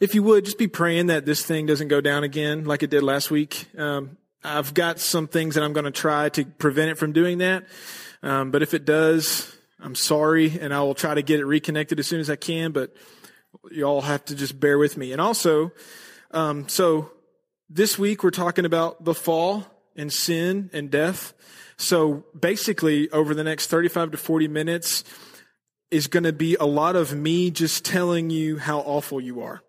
if you would, just be praying that this thing doesn't go down again like it did last week. Um, I've got some things that I'm going to try to prevent it from doing that. Um, but if it does, I'm sorry, and I will try to get it reconnected as soon as I can. But you all have to just bear with me. And also, um, so this week we're talking about the fall and sin and death. So basically, over the next 35 to 40 minutes is going to be a lot of me just telling you how awful you are.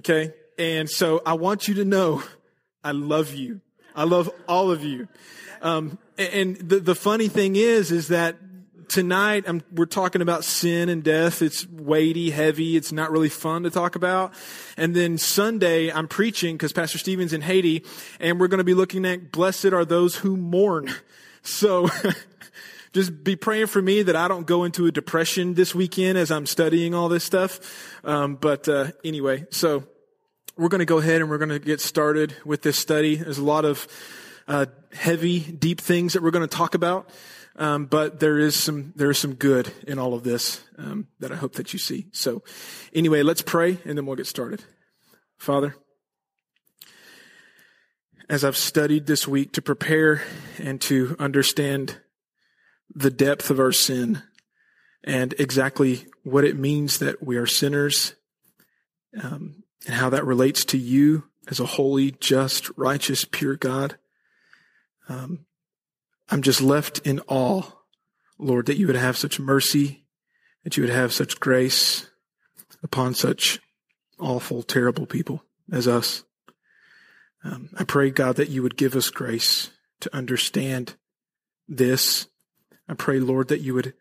Okay. And so I want you to know I love you. I love all of you. Um, and the, the funny thing is, is that tonight I'm, we're talking about sin and death. It's weighty, heavy. It's not really fun to talk about. And then Sunday I'm preaching because Pastor Stephen's in Haiti and we're going to be looking at blessed are those who mourn. So just be praying for me that I don't go into a depression this weekend as I'm studying all this stuff. Um, but uh, anyway, so we're going to go ahead and we're going to get started with this study. There's a lot of uh, heavy, deep things that we're going to talk about, um, but there is some there is some good in all of this um, that I hope that you see. So, anyway, let's pray and then we'll get started. Father, as I've studied this week to prepare and to understand the depth of our sin and exactly what it means that we are sinners. Um, and how that relates to you as a holy, just, righteous, pure God. Um, I'm just left in awe, Lord, that you would have such mercy, that you would have such grace upon such awful, terrible people as us. Um, I pray, God, that you would give us grace to understand this. I pray, Lord, that you would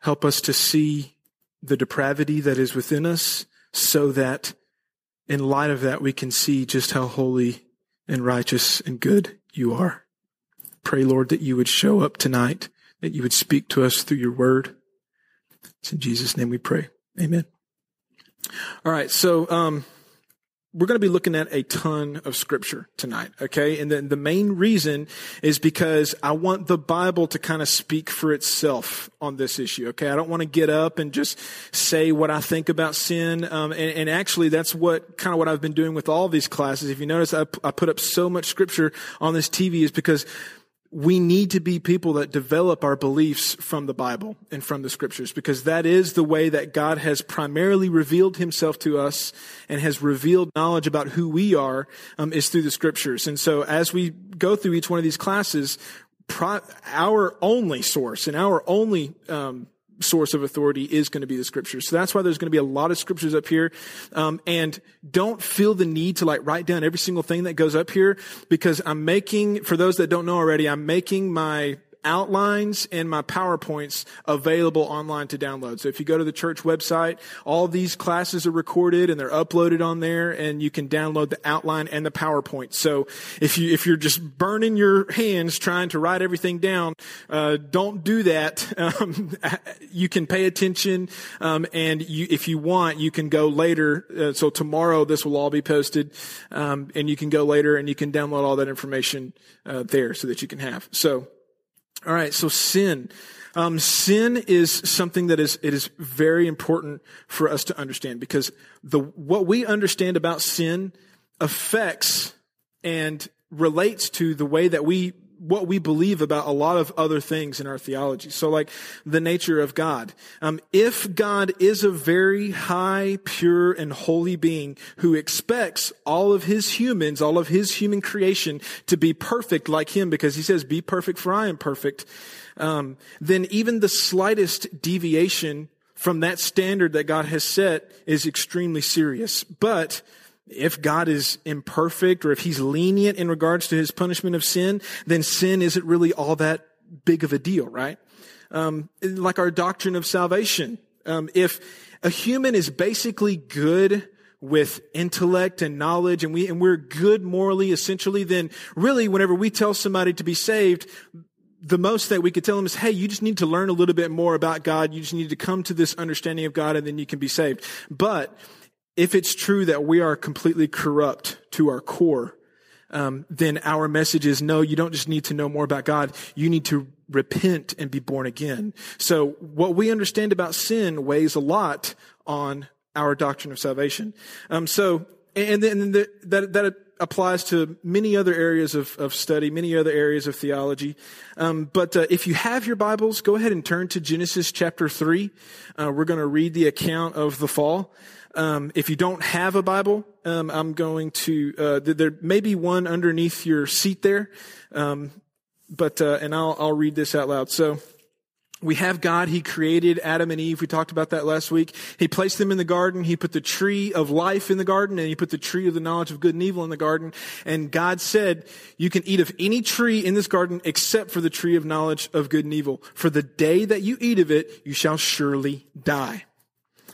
help us to see the depravity that is within us so that in light of that, we can see just how holy and righteous and good you are. Pray, Lord, that you would show up tonight, that you would speak to us through your word. It's in Jesus' name we pray. Amen. All right. So, um, we're going to be looking at a ton of scripture tonight, okay? And then the main reason is because I want the Bible to kind of speak for itself on this issue, okay? I don't want to get up and just say what I think about sin. Um, and, and, actually, that's what kind of what I've been doing with all these classes. If you notice, I, I put up so much scripture on this TV is because we need to be people that develop our beliefs from the Bible and from the scriptures because that is the way that God has primarily revealed himself to us and has revealed knowledge about who we are um, is through the scriptures. And so as we go through each one of these classes, pro- our only source and our only um, source of authority is going to be the scriptures. So that's why there's going to be a lot of scriptures up here. Um, and don't feel the need to like write down every single thing that goes up here because I'm making, for those that don't know already, I'm making my outlines and my PowerPoints available online to download. So if you go to the church website, all these classes are recorded and they're uploaded on there and you can download the outline and the PowerPoint. So if you, if you're just burning your hands trying to write everything down, uh, don't do that. Um, you can pay attention, um, and you, if you want, you can go later. Uh, so tomorrow this will all be posted, um, and you can go later and you can download all that information, uh, there so that you can have. So, all right, so sin. Um, sin is something that is it is very important for us to understand because the what we understand about sin affects and relates to the way that we what we believe about a lot of other things in our theology. So like the nature of God. Um, if God is a very high, pure, and holy being who expects all of his humans, all of his human creation to be perfect like him because he says, be perfect for I am perfect, um, then even the slightest deviation from that standard that God has set is extremely serious. But if God is imperfect or if he's lenient in regards to his punishment of sin, then sin isn't really all that big of a deal, right? Um, like our doctrine of salvation. Um, if a human is basically good with intellect and knowledge and we and we're good morally essentially then really whenever we tell somebody to be saved the most that we could tell them is hey you just need to learn a little bit more about god you just need to come to this understanding of god and then you can be saved but if it's true that we are completely corrupt to our core, um, then our message is no, you don't just need to know more about God. You need to repent and be born again. So what we understand about sin weighs a lot on our doctrine of salvation. Um, so, and then the, that, that applies to many other areas of, of study, many other areas of theology. Um, but uh, if you have your Bibles, go ahead and turn to Genesis chapter 3. Uh, we're going to read the account of the fall. Um, if you don't have a Bible, um, I'm going to, uh, there may be one underneath your seat there. Um, but, uh, and I'll, I'll read this out loud. So, we have God. He created Adam and Eve. We talked about that last week. He placed them in the garden. He put the tree of life in the garden and he put the tree of the knowledge of good and evil in the garden. And God said, you can eat of any tree in this garden except for the tree of knowledge of good and evil. For the day that you eat of it, you shall surely die.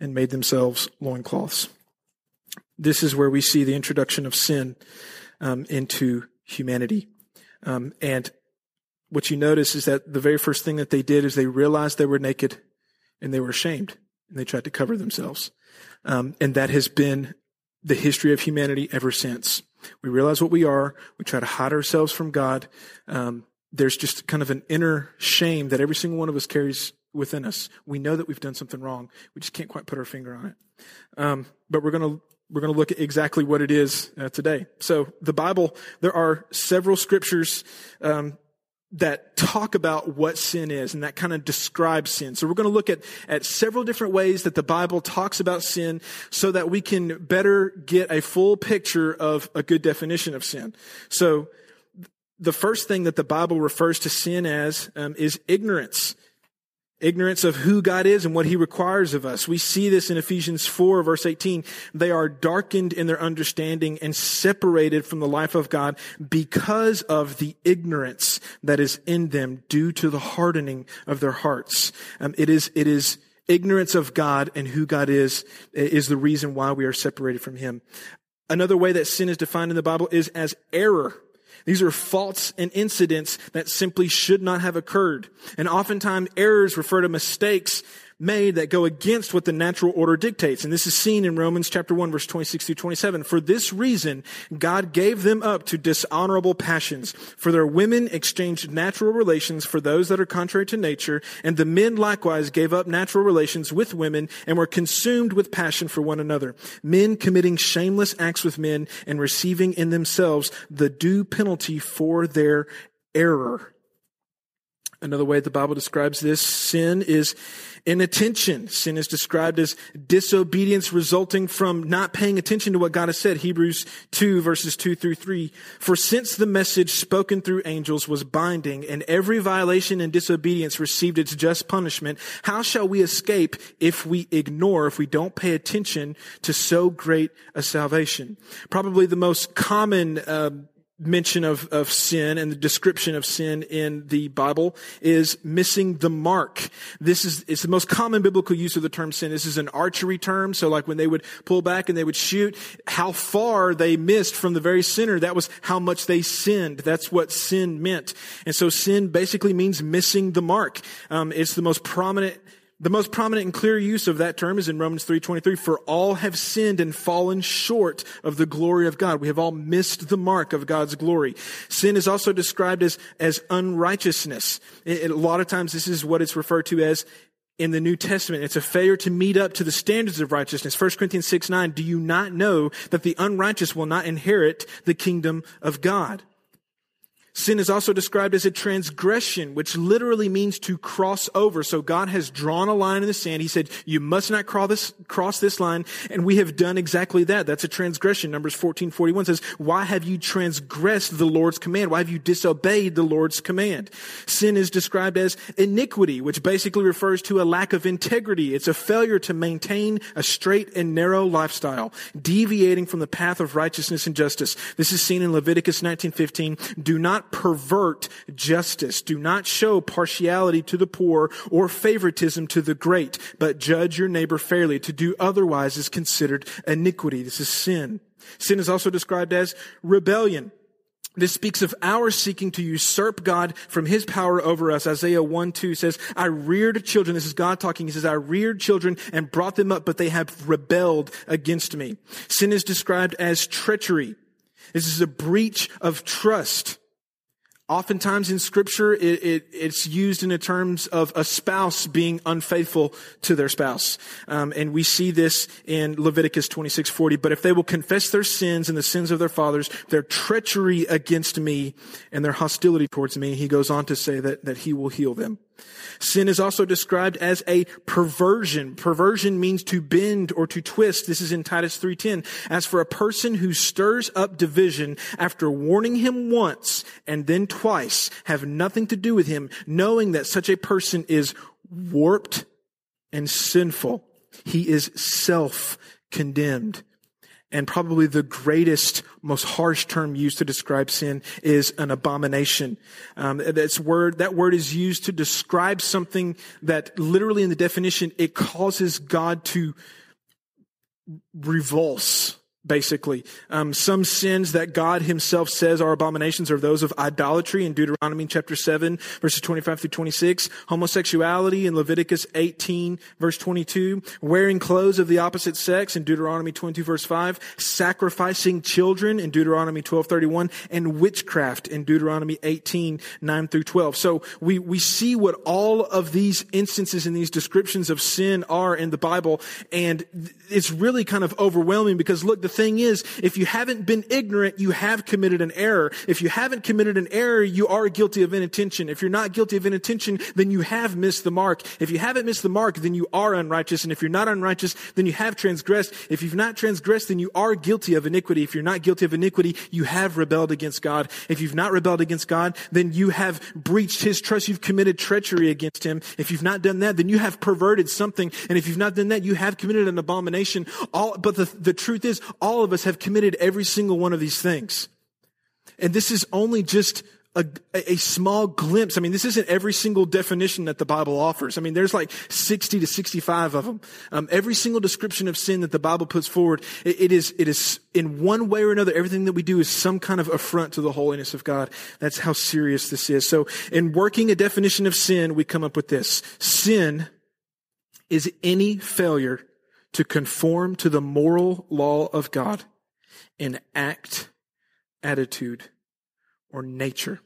and made themselves loincloths. This is where we see the introduction of sin um, into humanity. Um, and what you notice is that the very first thing that they did is they realized they were naked and they were ashamed and they tried to cover themselves. Um, and that has been the history of humanity ever since. We realize what we are. We try to hide ourselves from God. Um, there's just kind of an inner shame that every single one of us carries within us. We know that we've done something wrong. We just can't quite put our finger on it. Um, but we're going to we're going to look at exactly what it is uh, today. So the Bible, there are several scriptures um, that talk about what sin is and that kind of describes sin. So we're going to look at, at several different ways that the Bible talks about sin so that we can better get a full picture of a good definition of sin. So the first thing that the Bible refers to sin as um, is ignorance ignorance of who God is and what he requires of us. We see this in Ephesians 4 verse 18. They are darkened in their understanding and separated from the life of God because of the ignorance that is in them due to the hardening of their hearts. Um, it is, it is ignorance of God and who God is, is the reason why we are separated from him. Another way that sin is defined in the Bible is as error. These are faults and incidents that simply should not have occurred. And oftentimes errors refer to mistakes made that go against what the natural order dictates. And this is seen in Romans chapter 1 verse 26 through 27. For this reason, God gave them up to dishonorable passions. For their women exchanged natural relations for those that are contrary to nature, and the men likewise gave up natural relations with women and were consumed with passion for one another. Men committing shameless acts with men and receiving in themselves the due penalty for their error. Another way the Bible describes this sin is inattention. Sin is described as disobedience resulting from not paying attention to what God has said. Hebrews 2 verses 2 through 3. For since the message spoken through angels was binding and every violation and disobedience received its just punishment, how shall we escape if we ignore, if we don't pay attention to so great a salvation? Probably the most common, uh, mention of, of sin and the description of sin in the Bible is missing the mark. This is, it's the most common biblical use of the term sin. This is an archery term. So like when they would pull back and they would shoot, how far they missed from the very center, that was how much they sinned. That's what sin meant. And so sin basically means missing the mark. Um, it's the most prominent the most prominent and clear use of that term is in Romans 3:23 for all have sinned and fallen short of the glory of God. We have all missed the mark of God's glory. Sin is also described as as unrighteousness. It, a lot of times this is what it's referred to as in the New Testament. It's a failure to meet up to the standards of righteousness. 1 Corinthians 6, 9, do you not know that the unrighteous will not inherit the kingdom of God? Sin is also described as a transgression, which literally means to cross over. So God has drawn a line in the sand. He said, you must not cross this, cross this line. And we have done exactly that. That's a transgression. Numbers 14, 41 says, why have you transgressed the Lord's command? Why have you disobeyed the Lord's command? Sin is described as iniquity, which basically refers to a lack of integrity. It's a failure to maintain a straight and narrow lifestyle, deviating from the path of righteousness and justice. This is seen in Leviticus 19:15. Do not pervert justice. Do not show partiality to the poor or favoritism to the great, but judge your neighbor fairly. To do otherwise is considered iniquity. This is sin. Sin is also described as rebellion. This speaks of our seeking to usurp God from his power over us. Isaiah 1 2 says, I reared children. This is God talking. He says, I reared children and brought them up, but they have rebelled against me. Sin is described as treachery. This is a breach of trust. Oftentimes in scripture, it, it, it's used in the terms of a spouse being unfaithful to their spouse. Um, and we see this in Leviticus 26, 40. But if they will confess their sins and the sins of their fathers, their treachery against me and their hostility towards me, he goes on to say that, that he will heal them. Sin is also described as a perversion. Perversion means to bend or to twist. This is in Titus 3:10. As for a person who stirs up division after warning him once and then twice, have nothing to do with him, knowing that such a person is warped and sinful. He is self-condemned. And probably the greatest, most harsh term used to describe sin is an abomination. Um, that's word, that word is used to describe something that literally in the definition, it causes God to revulse basically. Um, some sins that God himself says are abominations are those of idolatry in Deuteronomy chapter 7, verses 25 through 26, homosexuality in Leviticus 18, verse 22, wearing clothes of the opposite sex in Deuteronomy 22, verse 5, sacrificing children in Deuteronomy 12, 31, and witchcraft in Deuteronomy 18, 9 through 12. So we, we see what all of these instances and these descriptions of sin are in the Bible, and it's really kind of overwhelming because look, the thing is, if you haven't been ignorant, you have committed an error. If you haven't committed an error, you are guilty of inattention. If you're not guilty of inattention, then you have missed the mark. If you haven't missed the mark, then you are unrighteous. And if you're not unrighteous, then you have transgressed. If you've not transgressed, then you are guilty of iniquity. If you're not guilty of iniquity, you have rebelled against God. If you've not rebelled against God, then you have breached his trust. You've committed treachery against him. If you've not done that, then you have perverted something. And if you've not done that, you have committed an abomination. All, but the, the truth is, of us have committed every single one of these things. And this is only just a, a, small glimpse. I mean, this isn't every single definition that the Bible offers. I mean, there's like 60 to 65 of them. Um, every single description of sin that the Bible puts forward, it, it is, it is in one way or another, everything that we do is some kind of affront to the holiness of God. That's how serious this is. So in working a definition of sin, we come up with this. Sin is any failure to conform to the moral law of God in act, attitude, or nature.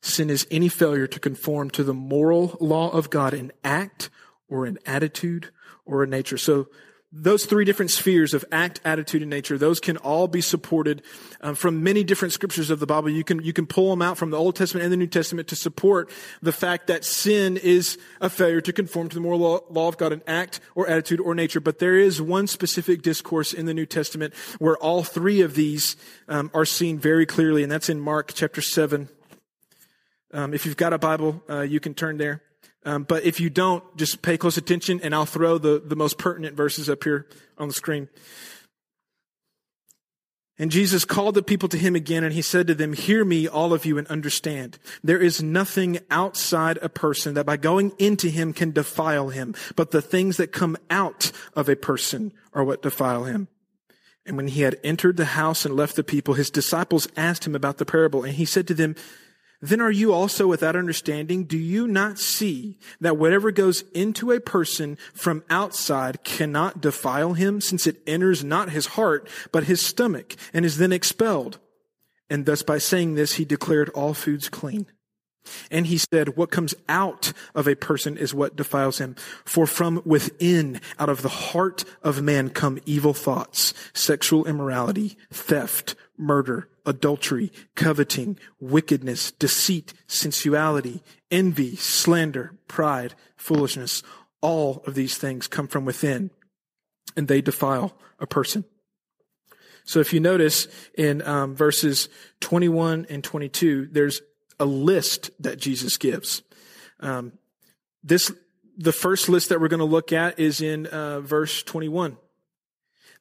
Sin is any failure to conform to the moral law of God in act or in attitude or in nature. So those three different spheres of act, attitude, and nature, those can all be supported um, from many different scriptures of the Bible. You can, you can pull them out from the Old Testament and the New Testament to support the fact that sin is a failure to conform to the moral law, law of God in act or attitude or nature. But there is one specific discourse in the New Testament where all three of these um, are seen very clearly, and that's in Mark chapter 7. Um, if you've got a Bible, uh, you can turn there. Um, but if you don't, just pay close attention and I'll throw the, the most pertinent verses up here on the screen. And Jesus called the people to him again and he said to them, hear me, all of you, and understand. There is nothing outside a person that by going into him can defile him, but the things that come out of a person are what defile him. And when he had entered the house and left the people, his disciples asked him about the parable, and he said to them, then are you also without understanding? Do you not see that whatever goes into a person from outside cannot defile him since it enters not his heart, but his stomach and is then expelled? And thus by saying this, he declared all foods clean. And he said, what comes out of a person is what defiles him. For from within, out of the heart of man come evil thoughts, sexual immorality, theft, murder, adultery, coveting, wickedness, deceit, sensuality, envy, slander, pride, foolishness. All of these things come from within and they defile a person. So if you notice in um, verses 21 and 22, there's a list that Jesus gives. Um, this, the first list that we're going to look at is in uh, verse 21.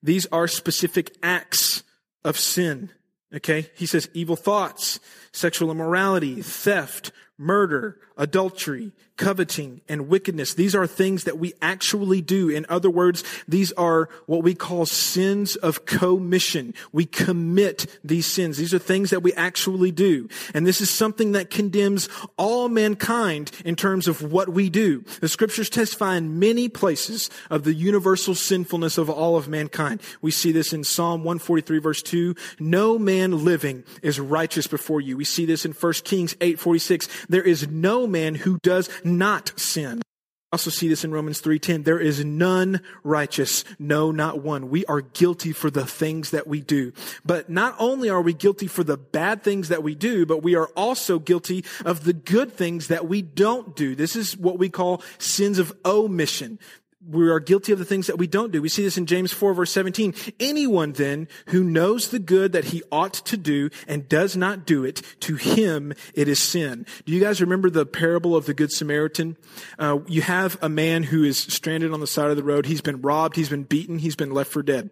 These are specific acts of sin. Okay. He says evil thoughts, sexual immorality, theft, murder, adultery, coveting, and wickedness. These are things that we actually do. In other words, these are what we call sins of commission. We commit these sins. These are things that we actually do. And this is something that condemns all mankind in terms of what we do. The scriptures testify in many places of the universal sinfulness of all of mankind. We see this in Psalm 143 verse 2. No man living is righteous before you. We see this in 1 Kings 8 46. There is no man who does not sin. Also see this in Romans 3:10. There is none righteous, no not one. We are guilty for the things that we do. But not only are we guilty for the bad things that we do, but we are also guilty of the good things that we don't do. This is what we call sins of omission we are guilty of the things that we don't do. We see this in James 4 verse 17. Anyone then who knows the good that he ought to do and does not do it, to him it is sin. Do you guys remember the parable of the Good Samaritan? Uh, you have a man who is stranded on the side of the road. He's been robbed. He's been beaten. He's been left for dead.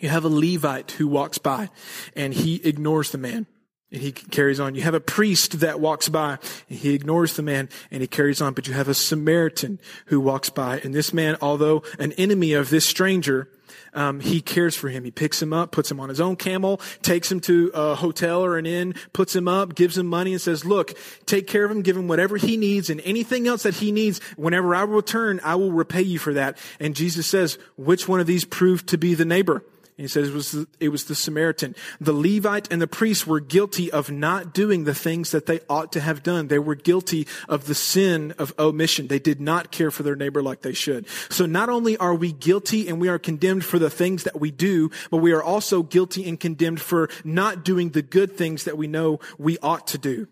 You have a Levite who walks by and he ignores the man. And he carries on. You have a priest that walks by and he ignores the man and he carries on. But you have a Samaritan who walks by. And this man, although an enemy of this stranger, um, he cares for him. He picks him up, puts him on his own camel, takes him to a hotel or an inn, puts him up, gives him money and says, look, take care of him, give him whatever he needs and anything else that he needs. Whenever I return, I will repay you for that. And Jesus says, which one of these proved to be the neighbor? He says it was, the, it was the Samaritan. The Levite and the priest were guilty of not doing the things that they ought to have done. They were guilty of the sin of omission. They did not care for their neighbor like they should. So not only are we guilty and we are condemned for the things that we do, but we are also guilty and condemned for not doing the good things that we know we ought to do.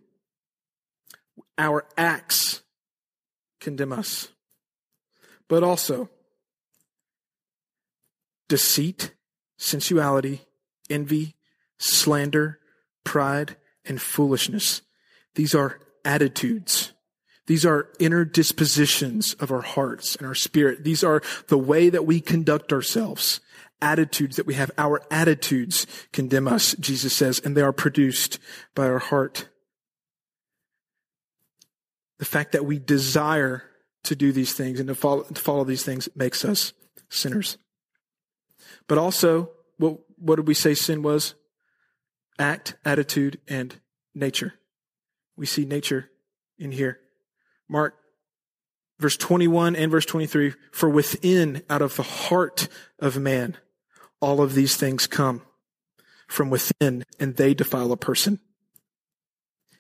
Our acts condemn us. But also, deceit sensuality, envy, slander, pride, and foolishness. These are attitudes. These are inner dispositions of our hearts and our spirit. These are the way that we conduct ourselves. Attitudes that we have. Our attitudes condemn us, Jesus says, and they are produced by our heart. The fact that we desire to do these things and to follow, to follow these things makes us sinners. But also, what, what did we say sin was? Act, attitude, and nature. We see nature in here. Mark verse 21 and verse 23 For within, out of the heart of man, all of these things come from within, and they defile a person.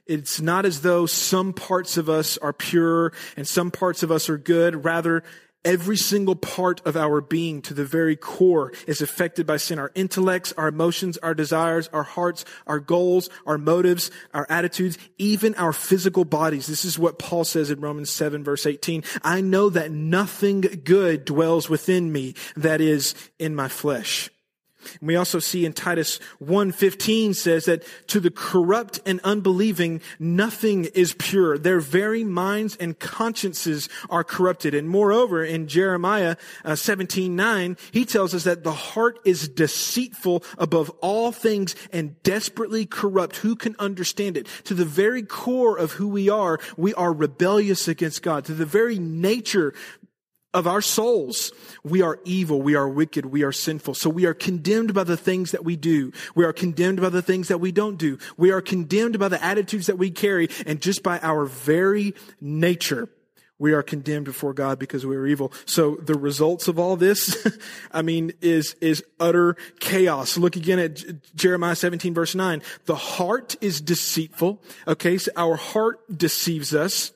It's not as though some parts of us are pure and some parts of us are good. Rather, Every single part of our being to the very core is affected by sin. Our intellects, our emotions, our desires, our hearts, our goals, our motives, our attitudes, even our physical bodies. This is what Paul says in Romans 7 verse 18. I know that nothing good dwells within me that is in my flesh. And we also see in Titus 1:15 says that to the corrupt and unbelieving nothing is pure. Their very minds and consciences are corrupted. And moreover, in Jeremiah 17:9, uh, he tells us that the heart is deceitful above all things and desperately corrupt. Who can understand it? To the very core of who we are, we are rebellious against God. To the very nature of our souls. We are evil. We are wicked. We are sinful. So we are condemned by the things that we do. We are condemned by the things that we don't do. We are condemned by the attitudes that we carry. And just by our very nature, we are condemned before God because we are evil. So the results of all this, I mean, is, is utter chaos. Look again at Jeremiah 17 verse 9. The heart is deceitful. Okay. So our heart deceives us.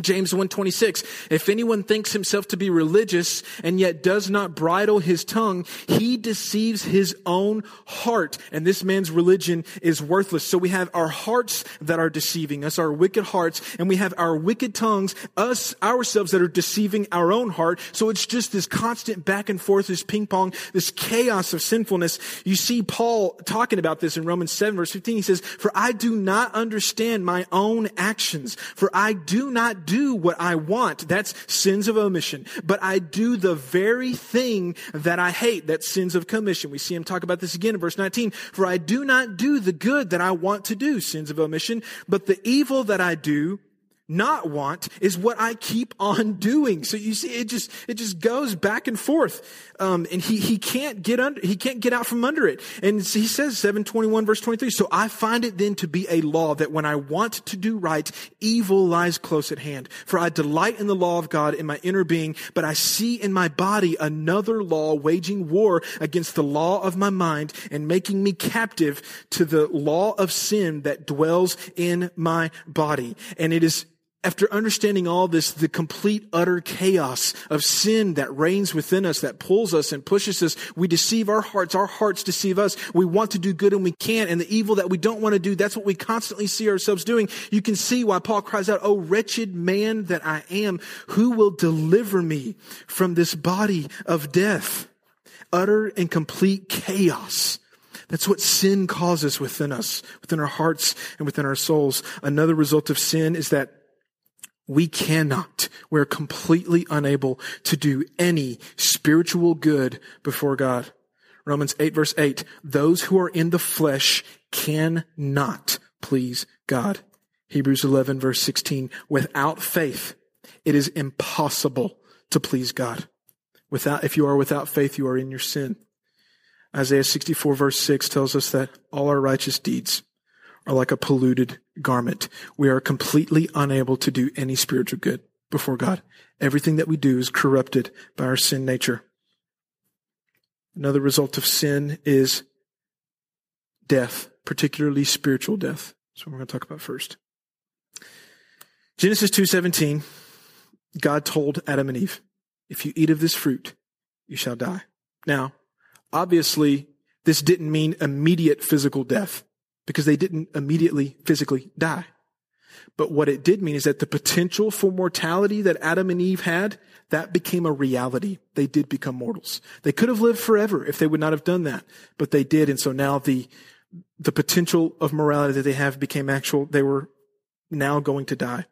James 126, if anyone thinks himself to be religious and yet does not bridle his tongue, he deceives his own heart. And this man's religion is worthless. So we have our hearts that are deceiving us, our wicked hearts, and we have our wicked tongues, us, ourselves that are deceiving our own heart. So it's just this constant back and forth, this ping pong, this chaos of sinfulness. You see Paul talking about this in Romans 7 verse 15. He says, for I do not understand my own actions, for I do not do what I want. That's sins of omission. But I do the very thing that I hate. That's sins of commission. We see him talk about this again in verse 19. For I do not do the good that I want to do, sins of omission, but the evil that I do, not want is what I keep on doing. So you see, it just, it just goes back and forth. Um, and he, he can't get under, he can't get out from under it. And he says, 721 verse 23, so I find it then to be a law that when I want to do right, evil lies close at hand. For I delight in the law of God in my inner being, but I see in my body another law waging war against the law of my mind and making me captive to the law of sin that dwells in my body. And it is after understanding all this, the complete utter chaos of sin that reigns within us, that pulls us and pushes us, we deceive our hearts. Our hearts deceive us. We want to do good and we can't. And the evil that we don't want to do, that's what we constantly see ourselves doing. You can see why Paul cries out, Oh, wretched man that I am, who will deliver me from this body of death? Utter and complete chaos. That's what sin causes within us, within our hearts and within our souls. Another result of sin is that we cannot, we're completely unable to do any spiritual good before God. Romans 8 verse 8, those who are in the flesh cannot please God. Hebrews 11 verse 16, without faith, it is impossible to please God. Without, if you are without faith, you are in your sin. Isaiah 64 verse 6 tells us that all our righteous deeds are like a polluted garment. We are completely unable to do any spiritual good before God. Everything that we do is corrupted by our sin nature. Another result of sin is death, particularly spiritual death. That's what we're going to talk about first. Genesis 2:17 God told Adam and Eve, if you eat of this fruit, you shall die. Now, obviously, this didn't mean immediate physical death because they didn't immediately physically die. But what it did mean is that the potential for mortality that Adam and Eve had, that became a reality. They did become mortals. They could have lived forever if they would not have done that, but they did. And so now the, the potential of morality that they have became actual. They were now going to die.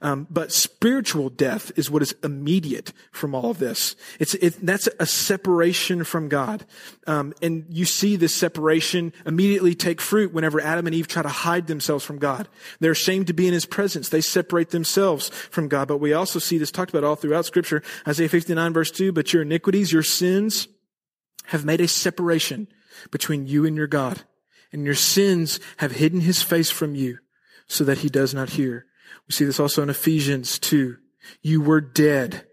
Um, but spiritual death is what is immediate from all of this. It's it, that's a separation from God, um, and you see this separation immediately take fruit whenever Adam and Eve try to hide themselves from God. They're ashamed to be in His presence. They separate themselves from God. But we also see this talked about all throughout Scripture. Isaiah fifty nine verse two. But your iniquities, your sins, have made a separation between you and your God, and your sins have hidden His face from you so that he does not hear. We see this also in Ephesians 2. You were dead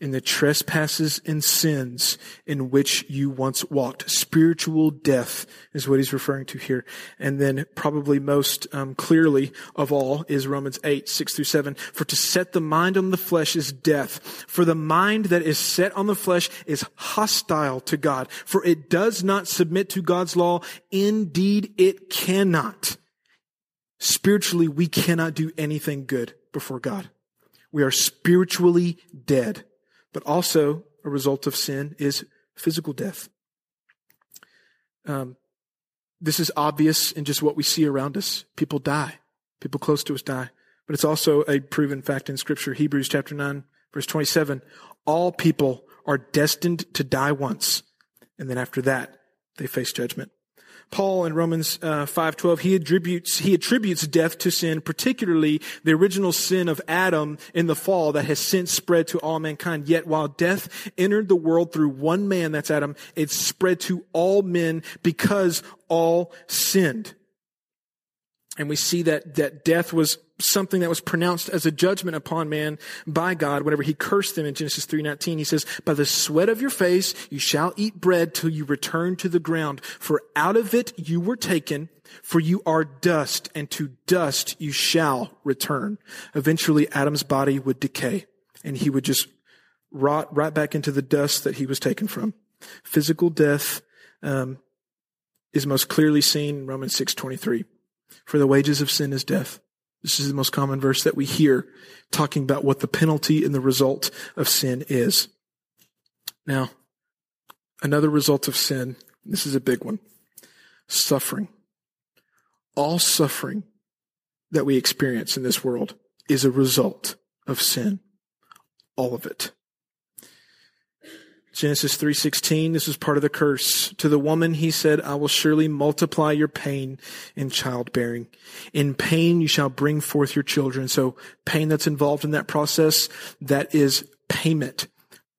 in the trespasses and sins in which you once walked. Spiritual death is what he's referring to here. And then probably most um, clearly of all is Romans 8, 6 through 7. For to set the mind on the flesh is death. For the mind that is set on the flesh is hostile to God. For it does not submit to God's law. Indeed, it cannot. Spiritually, we cannot do anything good before God. We are spiritually dead. But also, a result of sin is physical death. Um, this is obvious in just what we see around us. People die. People close to us die. But it's also a proven fact in Scripture. Hebrews chapter 9, verse 27. All people are destined to die once, and then after that, they face judgment. Paul in Romans uh, 5:12 he attributes he attributes death to sin particularly the original sin of Adam in the fall that has since spread to all mankind. Yet while death entered the world through one man that's Adam it spread to all men because all sinned And we see that, that death was something that was pronounced as a judgment upon man by God whenever he cursed them in Genesis 3:19 he says by the sweat of your face you shall eat bread till you return to the ground. For out of it you were taken for you are dust and to dust you shall return. Eventually Adam's body would decay and he would just rot right back into the dust that he was taken from. Physical death um, is most clearly seen in Romans 6:23 for the wages of sin is death. This is the most common verse that we hear talking about what the penalty and the result of sin is. Now, another result of sin, this is a big one suffering. All suffering that we experience in this world is a result of sin. All of it. Genesis 3:16 this is part of the curse. To the woman he said I will surely multiply your pain in childbearing. In pain you shall bring forth your children. So pain that's involved in that process that is payment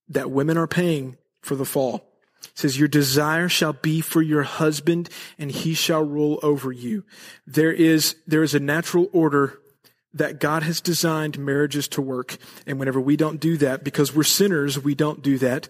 that women are paying for the fall. It says your desire shall be for your husband and he shall rule over you. There is there is a natural order that God has designed marriages to work. And whenever we don't do that, because we're sinners, we don't do that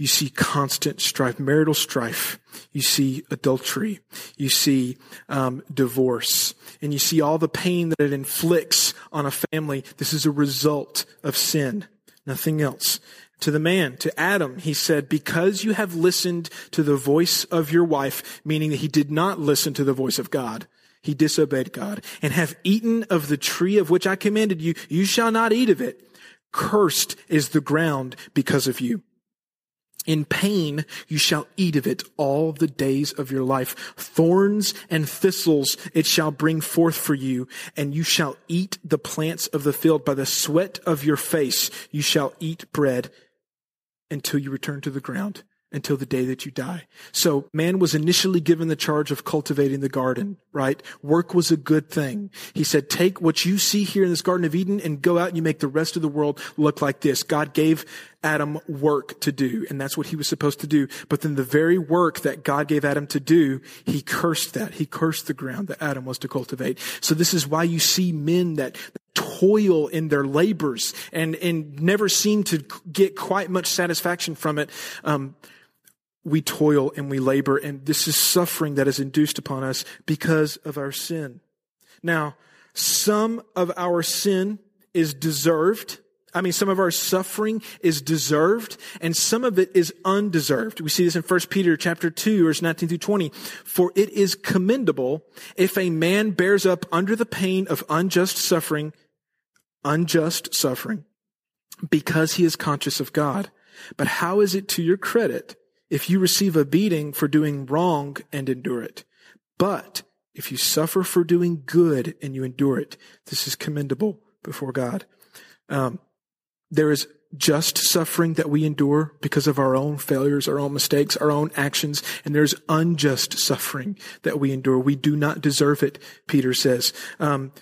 you see constant strife, marital strife. You see adultery. You see um, divorce, and you see all the pain that it inflicts on a family. This is a result of sin, nothing else. To the man, to Adam, he said, because you have listened to the voice of your wife, meaning that he did not listen to the voice of God. He disobeyed God and have eaten of the tree of which I commanded you. You shall not eat of it. Cursed is the ground because of you. In pain, you shall eat of it all the days of your life. Thorns and thistles it shall bring forth for you, and you shall eat the plants of the field. By the sweat of your face, you shall eat bread until you return to the ground until the day that you die. So man was initially given the charge of cultivating the garden, right? Work was a good thing. He said, take what you see here in this Garden of Eden and go out and you make the rest of the world look like this. God gave Adam work to do, and that's what he was supposed to do. But then the very work that God gave Adam to do, he cursed that. He cursed the ground that Adam was to cultivate. So this is why you see men that toil in their labors and, and never seem to get quite much satisfaction from it. Um, we toil and we labor, and this is suffering that is induced upon us because of our sin. Now, some of our sin is deserved. I mean, some of our suffering is deserved and some of it is undeserved. We see this in 1 Peter chapter 2, verse 19 through 20. For it is commendable if a man bears up under the pain of unjust suffering, unjust suffering, because he is conscious of God. But how is it to your credit if you receive a beating for doing wrong and endure it. But if you suffer for doing good and you endure it, this is commendable before God. Um, there is just suffering that we endure because of our own failures, our own mistakes, our own actions, and there's unjust suffering that we endure. We do not deserve it, Peter says. Um,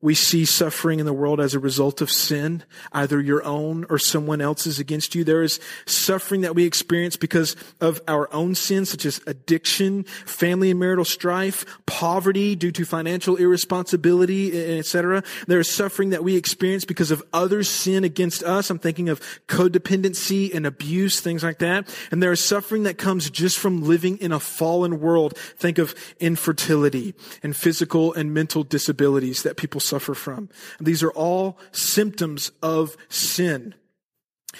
we see suffering in the world as a result of sin, either your own or someone else's against you. There is suffering that we experience because of our own sins, such as addiction, family and marital strife, poverty due to financial irresponsibility, etc. There is suffering that we experience because of others' sin against us. I'm thinking of codependency and abuse, things like that. And there is suffering that comes just from living in a fallen world. Think of infertility and physical and mental disabilities that people suffer from. These are all symptoms of sin.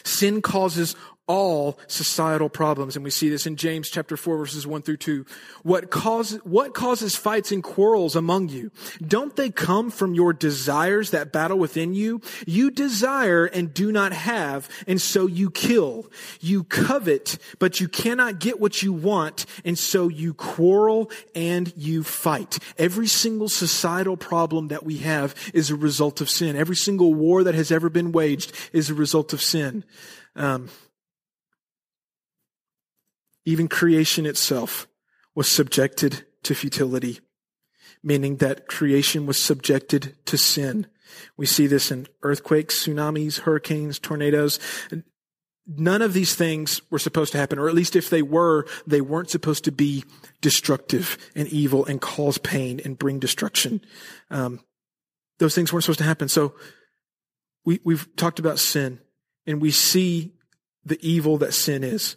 Sin causes all societal problems. And we see this in James chapter 4 verses 1 through 2. What causes, what causes fights and quarrels among you? Don't they come from your desires that battle within you? You desire and do not have, and so you kill. You covet, but you cannot get what you want, and so you quarrel and you fight. Every single societal problem that we have is a result of sin. Every single war that has ever been waged is a result of sin. Um, even creation itself was subjected to futility, meaning that creation was subjected to sin. We see this in earthquakes, tsunamis, hurricanes, tornadoes. none of these things were supposed to happen, or at least if they were, they weren't supposed to be destructive and evil and cause pain and bring destruction. Um, those things weren't supposed to happen. So we, we've talked about sin and we see the evil that sin is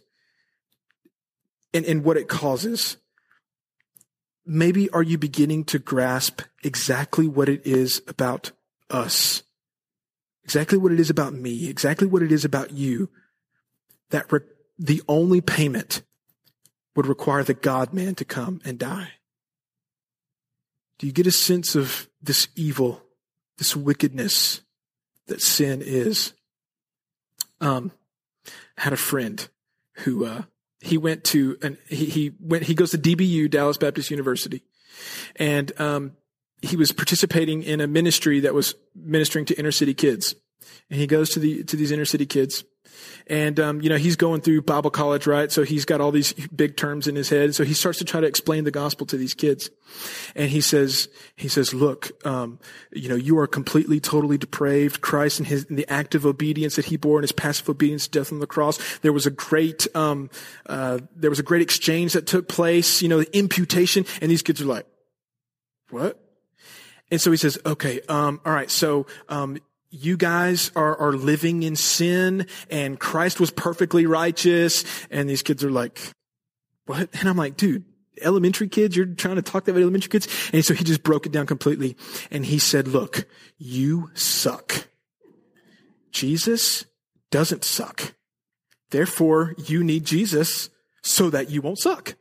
and, and what it causes. Maybe are you beginning to grasp exactly what it is about us? Exactly what it is about me, exactly what it is about you, that re- the only payment would require the God man to come and die. Do you get a sense of this evil, this wickedness that sin is? Um, I had a friend who, uh, he went to, and he, he went, he goes to DBU, Dallas Baptist University. And, um, he was participating in a ministry that was ministering to inner city kids. And he goes to the, to these inner city kids and, um, you know, he's going through Bible college, right? So he's got all these big terms in his head. So he starts to try to explain the gospel to these kids. And he says, he says, look, um, you know, you are completely, totally depraved. Christ and his, in the active obedience that he bore and his passive obedience to death on the cross. There was a great, um, uh, there was a great exchange that took place, you know, the imputation. And these kids are like, what? And so he says, okay, um, all right, so, um, you guys are, are living in sin and Christ was perfectly righteous. And these kids are like, what? And I'm like, dude, elementary kids, you're trying to talk about elementary kids. And so he just broke it down completely. And he said, look, you suck. Jesus doesn't suck. Therefore, you need Jesus so that you won't suck.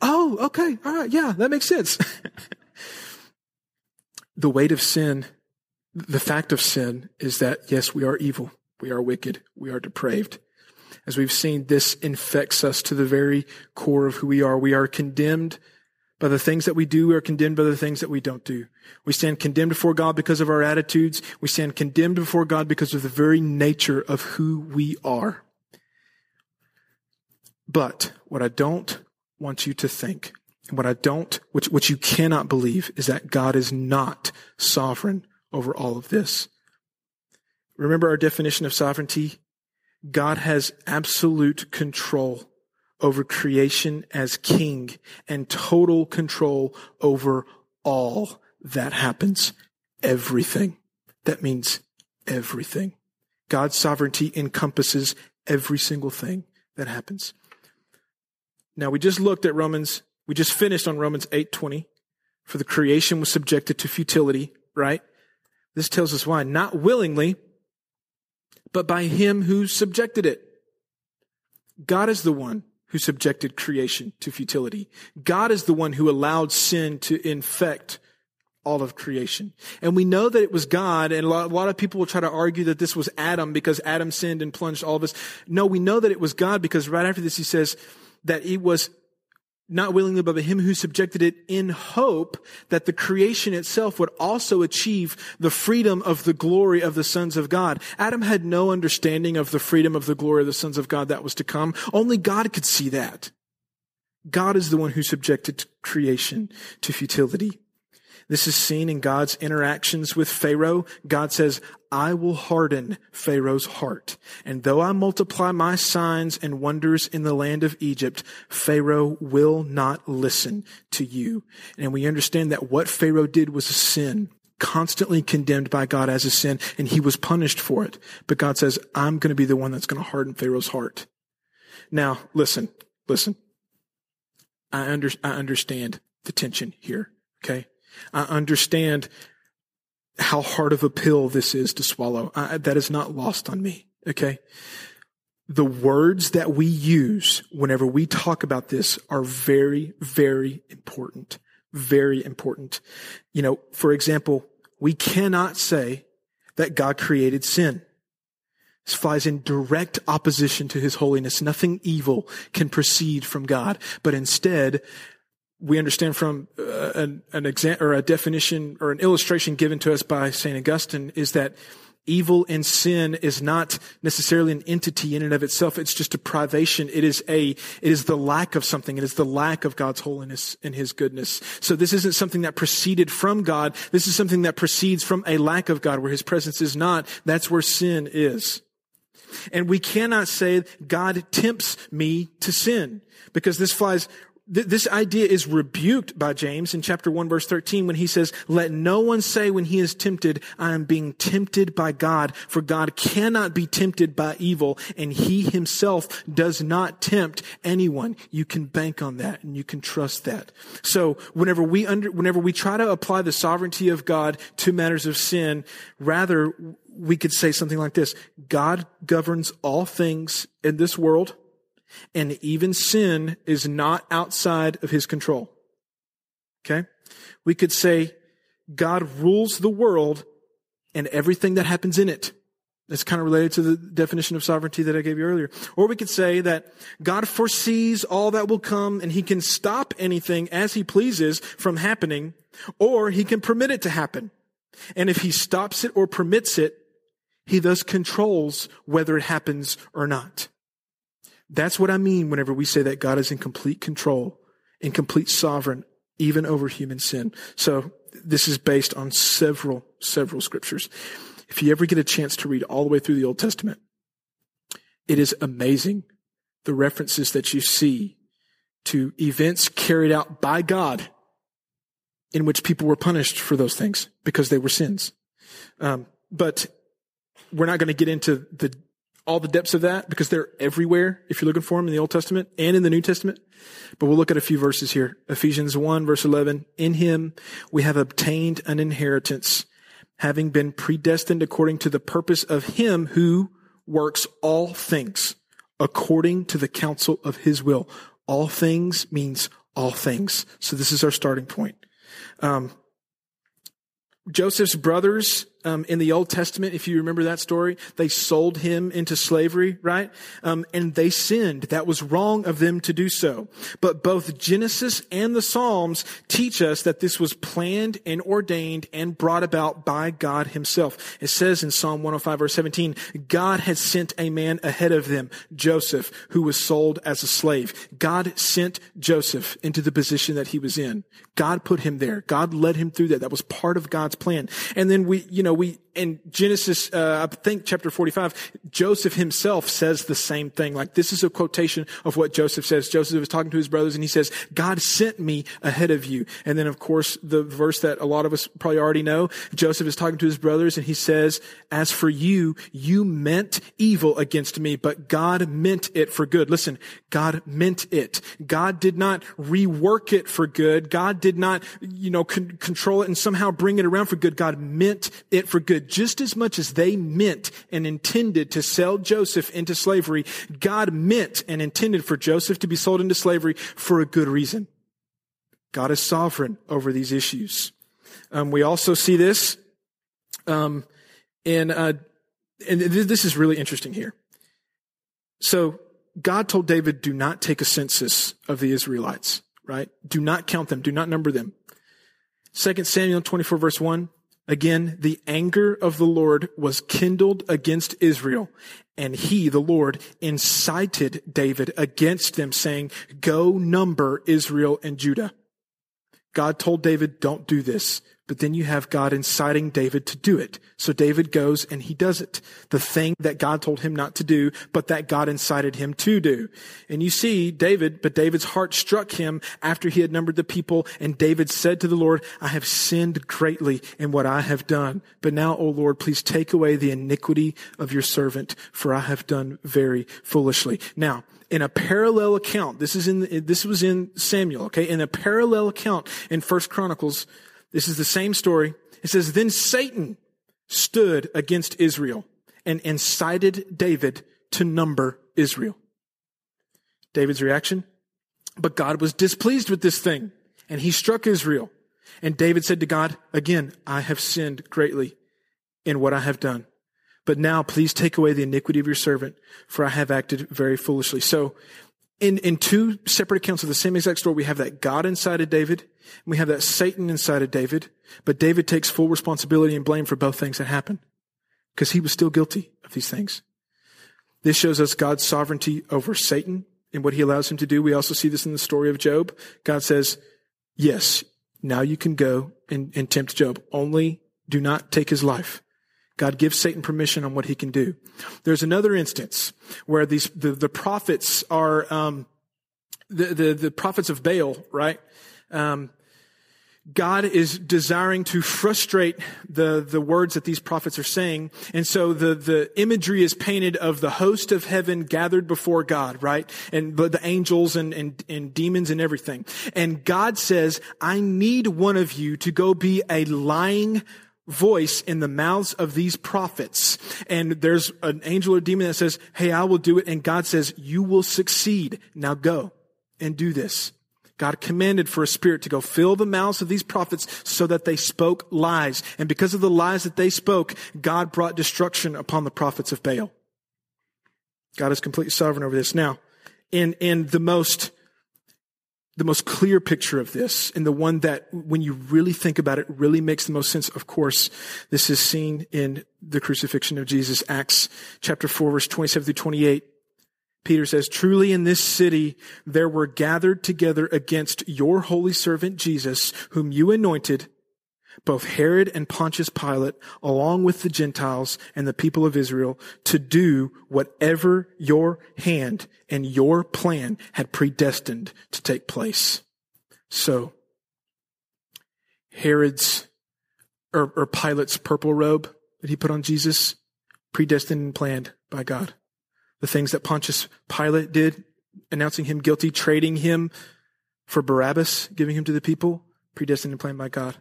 Oh, okay. All right. Yeah, that makes sense. the weight of sin the fact of sin is that, yes, we are evil. We are wicked. We are depraved. As we've seen, this infects us to the very core of who we are. We are condemned by the things that we do. We are condemned by the things that we don't do. We stand condemned before God because of our attitudes. We stand condemned before God because of the very nature of who we are. But what I don't want you to think, and what I don't, which, which you cannot believe, is that God is not sovereign over all of this. Remember our definition of sovereignty? God has absolute control over creation as king and total control over all that happens. Everything. That means everything. God's sovereignty encompasses every single thing that happens. Now we just looked at Romans, we just finished on Romans 8:20. For the creation was subjected to futility, right? This tells us why. Not willingly, but by him who subjected it. God is the one who subjected creation to futility. God is the one who allowed sin to infect all of creation. And we know that it was God, and a lot, a lot, of people will try to argue that this was Adam because Adam sinned and plunged all of us. No, we know that it was God because right after this he says that it was not willingly, but him who subjected it in hope that the creation itself would also achieve the freedom of the glory of the sons of God. Adam had no understanding of the freedom of the glory of the sons of God that was to come. Only God could see that. God is the one who subjected creation to futility. This is seen in God's interactions with Pharaoh. God says, I will harden Pharaoh's heart. And though I multiply my signs and wonders in the land of Egypt, Pharaoh will not listen to you. And we understand that what Pharaoh did was a sin constantly condemned by God as a sin, and he was punished for it. But God says, I'm going to be the one that's going to harden Pharaoh's heart. Now, listen, listen. I, under, I understand the tension here, okay? I understand how hard of a pill this is to swallow. I, that is not lost on me. Okay. The words that we use whenever we talk about this are very, very important. Very important. You know, for example, we cannot say that God created sin. This flies in direct opposition to his holiness. Nothing evil can proceed from God, but instead, we understand from uh, an, an exam or a definition or an illustration given to us by St. Augustine is that evil and sin is not necessarily an entity in and of itself. It's just a privation. It is a, it is the lack of something. It is the lack of God's holiness and His goodness. So this isn't something that proceeded from God. This is something that proceeds from a lack of God where His presence is not. That's where sin is. And we cannot say God tempts me to sin because this flies this idea is rebuked by James in chapter 1 verse 13 when he says, let no one say when he is tempted, I am being tempted by God, for God cannot be tempted by evil, and he himself does not tempt anyone. You can bank on that and you can trust that. So whenever we under, whenever we try to apply the sovereignty of God to matters of sin, rather we could say something like this, God governs all things in this world and even sin is not outside of his control. Okay? We could say God rules the world and everything that happens in it. That's kind of related to the definition of sovereignty that I gave you earlier. Or we could say that God foresees all that will come and he can stop anything as he pleases from happening, or he can permit it to happen. And if he stops it or permits it, he thus controls whether it happens or not. That's what I mean whenever we say that God is in complete control, in complete sovereign, even over human sin. So this is based on several, several scriptures. If you ever get a chance to read all the way through the Old Testament, it is amazing the references that you see to events carried out by God in which people were punished for those things because they were sins. Um, but we're not going to get into the all the depths of that because they're everywhere if you're looking for them in the Old Testament and in the New Testament. But we'll look at a few verses here. Ephesians 1 verse 11. In him we have obtained an inheritance, having been predestined according to the purpose of him who works all things according to the counsel of his will. All things means all things. So this is our starting point. Um, Joseph's brothers um, in the Old Testament, if you remember that story, they sold him into slavery, right? Um, and they sinned. That was wrong of them to do so. But both Genesis and the Psalms teach us that this was planned and ordained and brought about by God himself. It says in Psalm 105 verse 17, God had sent a man ahead of them, Joseph, who was sold as a slave. God sent Joseph into the position that he was in. God put him there. God led him through that. That was part of God's plan. And then we, you know, we, in Genesis, uh, I think chapter 45, Joseph himself says the same thing. Like this is a quotation of what Joseph says. Joseph is talking to his brothers and he says, God sent me ahead of you. And then of course, the verse that a lot of us probably already know, Joseph is talking to his brothers and he says, as for you, you meant evil against me, but God meant it for good. Listen, God meant it. God did not rework it for good. God did not, you know, con- control it and somehow bring it around for good. God meant it for good just as much as they meant and intended to sell Joseph into slavery, God meant and intended for Joseph to be sold into slavery for a good reason. God is sovereign over these issues. Um, we also see this um, in, uh, and this is really interesting here. So God told David, do not take a census of the Israelites, right? Do not count them. Do not number them. Second Samuel 24 verse 1. Again, the anger of the Lord was kindled against Israel, and he, the Lord, incited David against them, saying, Go number Israel and Judah. God told David, don't do this. But then you have God inciting David to do it. So David goes and he does it. The thing that God told him not to do, but that God incited him to do. And you see David, but David's heart struck him after he had numbered the people. And David said to the Lord, I have sinned greatly in what I have done. But now, O Lord, please take away the iniquity of your servant, for I have done very foolishly. Now, in a parallel account, this is in, this was in Samuel, okay? In a parallel account in First Chronicles, this is the same story. It says, then Satan stood against Israel and incited David to number Israel. David's reaction? But God was displeased with this thing and he struck Israel. And David said to God, again, I have sinned greatly in what I have done. But now please take away the iniquity of your servant, for I have acted very foolishly. So in, in two separate accounts of the same exact story, we have that God inside of David, and we have that Satan inside of David, but David takes full responsibility and blame for both things that happened, because he was still guilty of these things. This shows us God's sovereignty over Satan and what he allows him to do. We also see this in the story of Job. God says, yes, now you can go and, and tempt Job. Only do not take his life. God gives Satan permission on what he can do. There's another instance where these the, the prophets are um, the, the the prophets of Baal, right? Um, God is desiring to frustrate the, the words that these prophets are saying. And so the, the imagery is painted of the host of heaven gathered before God, right? And the, the angels and, and, and demons and everything. And God says, I need one of you to go be a lying voice in the mouths of these prophets. And there's an angel or demon that says, Hey, I will do it. And God says, you will succeed. Now go and do this. God commanded for a spirit to go fill the mouths of these prophets so that they spoke lies. And because of the lies that they spoke, God brought destruction upon the prophets of Baal. God is completely sovereign over this. Now, in, in the most, the most clear picture of this, and the one that when you really think about it, really makes the most sense, of course, this is seen in the crucifixion of Jesus, Acts chapter 4, verse 27 through 28. Peter says, truly in this city there were gathered together against your holy servant Jesus, whom you anointed, both Herod and Pontius Pilate, along with the Gentiles and the people of Israel, to do whatever your hand and your plan had predestined to take place. So, Herod's or, or Pilate's purple robe that he put on Jesus, predestined and planned by God the things that Pontius Pilate did, announcing him guilty, trading him for Barabbas, giving him to the people, predestined and planned by God.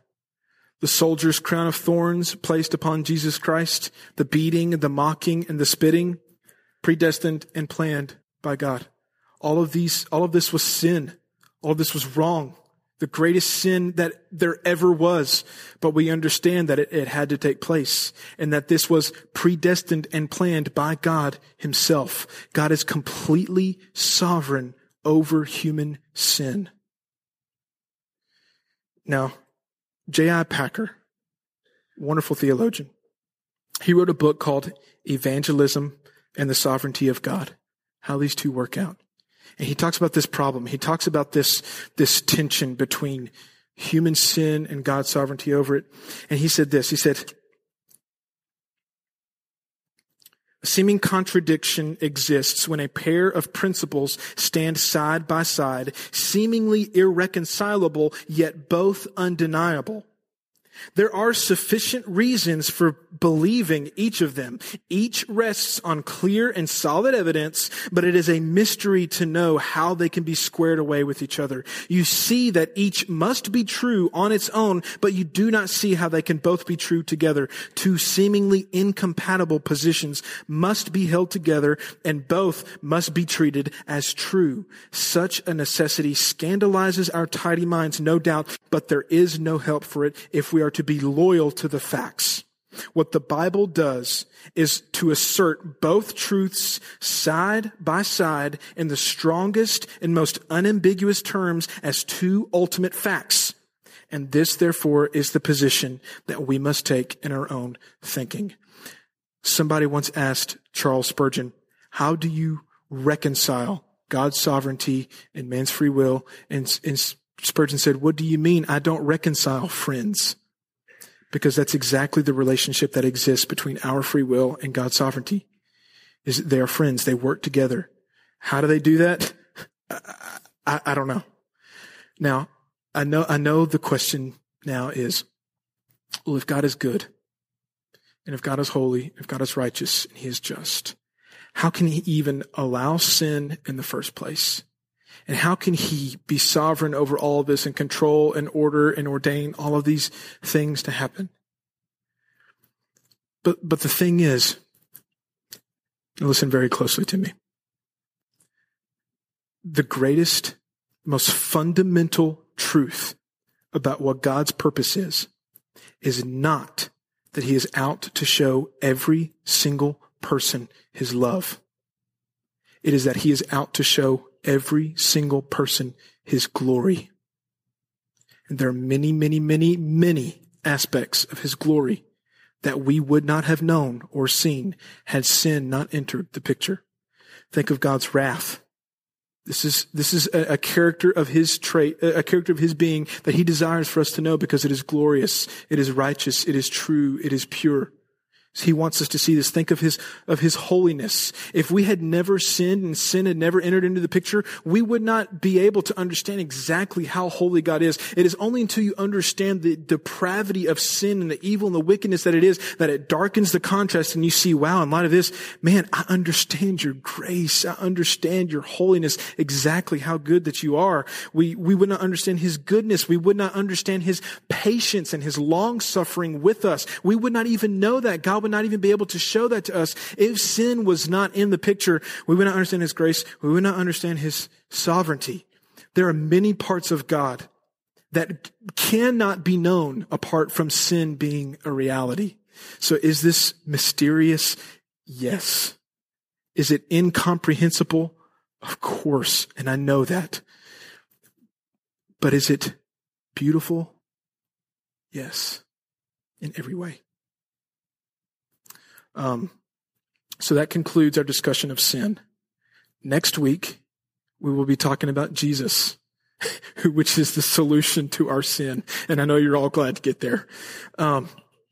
The soldier's crown of thorns placed upon Jesus Christ, the beating, the mocking, and the spitting, predestined and planned by God. All of these, all of this was sin. All of this was wrong the greatest sin that there ever was. But we understand that it, it, had to take place and that this was predestined and planned by God himself. God is completely sovereign over human sin. Now, J.I. Packer, wonderful theologian, he wrote a book called Evangelism and the Sovereignty of God, how these two work out. And he talks about this problem. He talks about this, this tension between human sin and God's sovereignty over it. And he said this, he said, a seeming contradiction exists when a pair of principles stand side by side, seemingly irreconcilable, yet both undeniable. There are sufficient reasons for believing each of them. Each rests on clear and solid evidence, but it is a mystery to know how they can be squared away with each other. You see that each must be true on its own, but you do not see how they can both be true together. Two seemingly incompatible positions must be held together and both must be treated as true. Such a necessity scandalizes our tidy minds, no doubt, but there is no help for it if we are to be loyal to the facts. What the Bible does is to assert both truths side by side in the strongest and most unambiguous terms as two ultimate facts. And this, therefore, is the position that we must take in our own thinking. Somebody once asked Charles Spurgeon, how do you reconcile God's sovereignty and man's free will? And, and Spurgeon said, what do you mean I don't reconcile friends? Because that's exactly the relationship that exists between our free will and God's sovereignty. Is they are friends. They work together. How do they do that? I, I, I don't know. Now, I know, I know the question now is, well, if God is good, and if God is holy, if God is righteous, and he is just, how can he even allow sin in the first place? And how can he be sovereign over all of this and control and order and ordain all of these things to happen? But, but the thing is, listen very closely to me. The greatest, most fundamental truth about what God's purpose is, is not that he is out to show every single person his love. It is that he is out to show every single person his glory. And there are many, many, many, many aspects of his glory that we would not have known or seen had sin not entered the picture. Think of God's wrath. This is, this is a, a, character of his trait, a character of his being that he desires for us to know because it is glorious, it is righteous, it is true, it is pure. He wants us to see this. Think of his, of his holiness. If we had never sinned and sin had never entered into the picture, we would not be able to understand exactly how holy God is. It is only until you understand the depravity of sin and the evil and the wickedness that it is that it darkens the contrast and you see, wow, in light of this, man, I understand your grace. I understand your holiness, exactly how good that you are. We, we would not understand his goodness. We would not understand his patience and his long suffering with us. We would not even know that God would not even be able to show that to us. If sin was not in the picture, we would not understand His grace. We would not understand His sovereignty. There are many parts of God that cannot be known apart from sin being a reality. So is this mysterious? Yes. Is it incomprehensible? Of course. And I know that. But is it beautiful? Yes. In every way. Um, so that concludes our discussion of sin. Next week, we will be talking about Jesus, which is the solution to our sin. And I know you're all glad to get there. Um,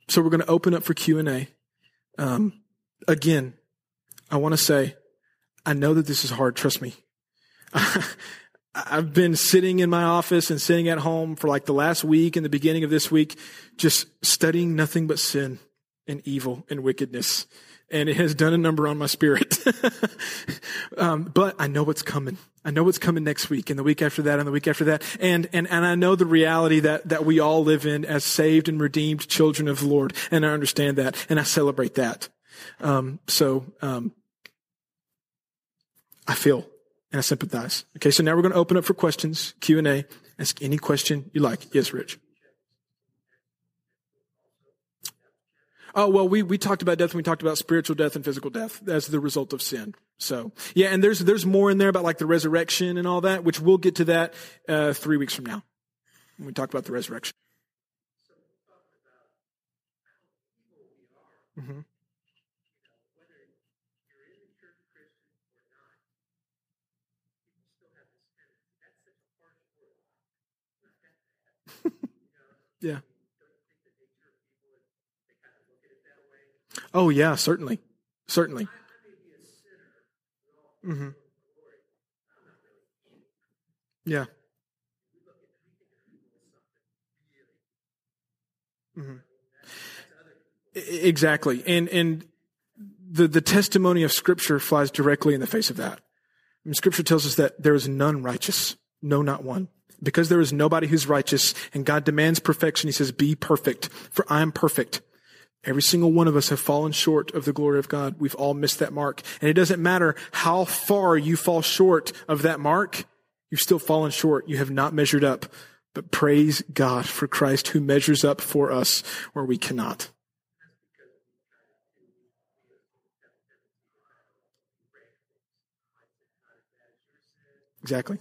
so we're going to open up for Q and A. Um, again, I want to say, I know that this is hard. Trust me. I've been sitting in my office and sitting at home for like the last week and the beginning of this week, just studying nothing but sin and evil and wickedness. And it has done a number on my spirit. um, but I know what's coming. I know what's coming next week and the week after that and the week after that. And, and, and I know the reality that, that we all live in as saved and redeemed children of the Lord. And I understand that and I celebrate that. Um, so, um, I feel and I sympathize. Okay. So now we're going to open up for questions, Q and A. Ask any question you like. Yes, Rich. Oh, well, we, we talked about death and we talked about spiritual death and physical death as the result of sin. So, yeah, and there's, there's more in there about like the resurrection and all that, which we'll get to that, uh, three weeks from now when we talk about the resurrection. Mm-hmm. yeah. Oh yeah, certainly, certainly. Mm-hmm. Yeah. Mm-hmm. Exactly, and and the the testimony of Scripture flies directly in the face of that. I mean, Scripture tells us that there is none righteous, no, not one. Because there is nobody who's righteous, and God demands perfection, He says, "Be perfect, for I am perfect." Every single one of us have fallen short of the glory of God. We've all missed that mark. And it doesn't matter how far you fall short of that mark, you've still fallen short. You have not measured up. But praise God for Christ who measures up for us where we cannot. Exactly.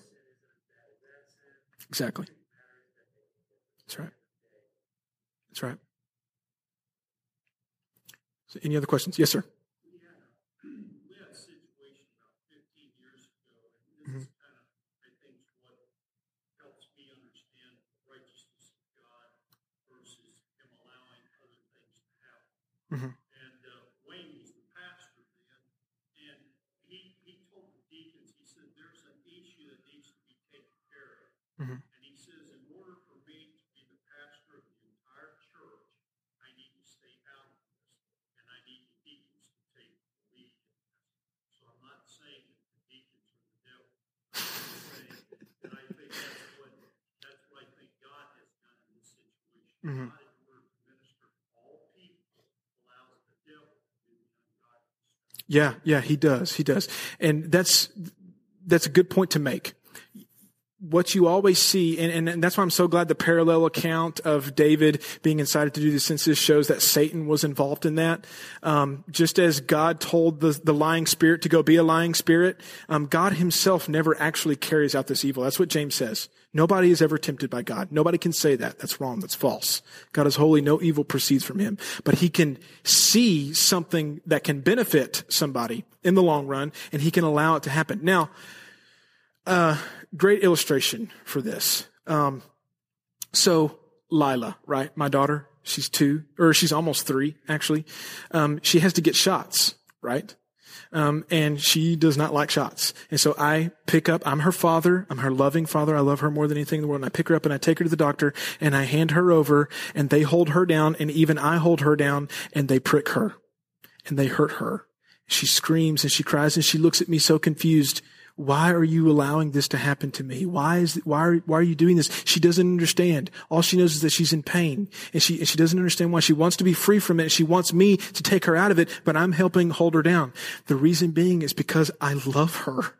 Exactly. That's right. That's right. So any other questions? Yes, sir. Mm-hmm. And this is I think what helps me understand righteousness God versus him allowing other things to happen. And uh, Wayne was the pastor then, and he, he told the deacons, he said, there's an issue that needs to be taken care of. Mm-hmm. Mm-hmm. Yeah, yeah, he does. He does. And that's, that's a good point to make. What you always see, and, and, that's why I'm so glad the parallel account of David being incited to do the census shows that Satan was involved in that. Um, just as God told the, the lying spirit to go be a lying spirit, um, God himself never actually carries out this evil. That's what James says. Nobody is ever tempted by God. Nobody can say that. That's wrong. That's false. God is holy. No evil proceeds from him. But he can see something that can benefit somebody in the long run, and he can allow it to happen. Now, uh, great illustration for this. Um, so Lila, right? My daughter, She's two, or she's almost three, actually. Um, she has to get shots, right? Um, and she does not like shots. And so I pick up, I'm her father. I'm her loving father. I love her more than anything in the world. And I pick her up and I take her to the doctor and I hand her over and they hold her down and even I hold her down and they prick her and they hurt her. She screams and she cries and she looks at me so confused. Why are you allowing this to happen to me? Why is, why are, why are you doing this? She doesn't understand. All she knows is that she's in pain and she, and she doesn't understand why she wants to be free from it. She wants me to take her out of it, but I'm helping hold her down. The reason being is because I love her.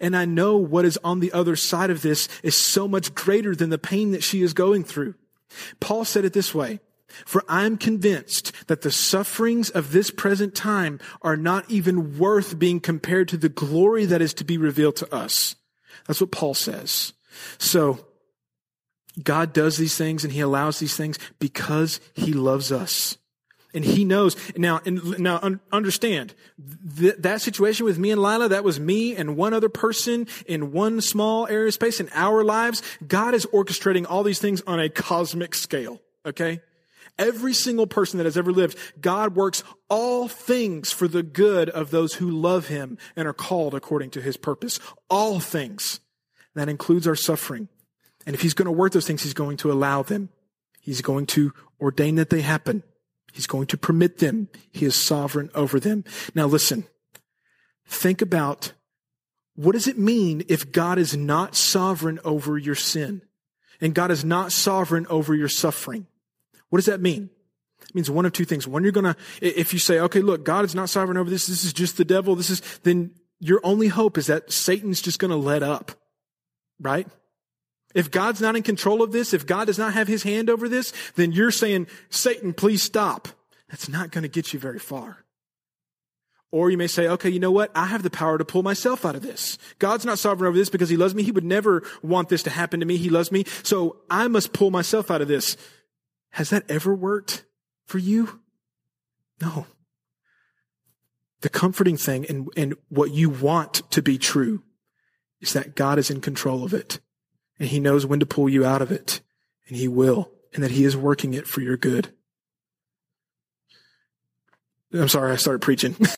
And I know what is on the other side of this is so much greater than the pain that she is going through. Paul said it this way. For I am convinced that the sufferings of this present time are not even worth being compared to the glory that is to be revealed to us. That's what Paul says. So, God does these things and he allows these things because he loves us. And he knows. Now, and, now understand th- that situation with me and Lila, that was me and one other person in one small area of space in our lives. God is orchestrating all these things on a cosmic scale. Okay? Every single person that has ever lived, God works all things for the good of those who love him and are called according to his purpose. All things. That includes our suffering. And if he's going to work those things, he's going to allow them. He's going to ordain that they happen. He's going to permit them. He is sovereign over them. Now listen, think about what does it mean if God is not sovereign over your sin and God is not sovereign over your suffering? What does that mean? It means one of two things. One, you're gonna, if you say, okay, look, God is not sovereign over this, this is just the devil, this is, then your only hope is that Satan's just gonna let up. Right? If God's not in control of this, if God does not have his hand over this, then you're saying, Satan, please stop. That's not gonna get you very far. Or you may say, okay, you know what? I have the power to pull myself out of this. God's not sovereign over this because he loves me. He would never want this to happen to me. He loves me. So I must pull myself out of this. Has that ever worked for you? No. The comforting thing and, and what you want to be true is that God is in control of it and he knows when to pull you out of it and he will and that he is working it for your good. I'm sorry, I started preaching.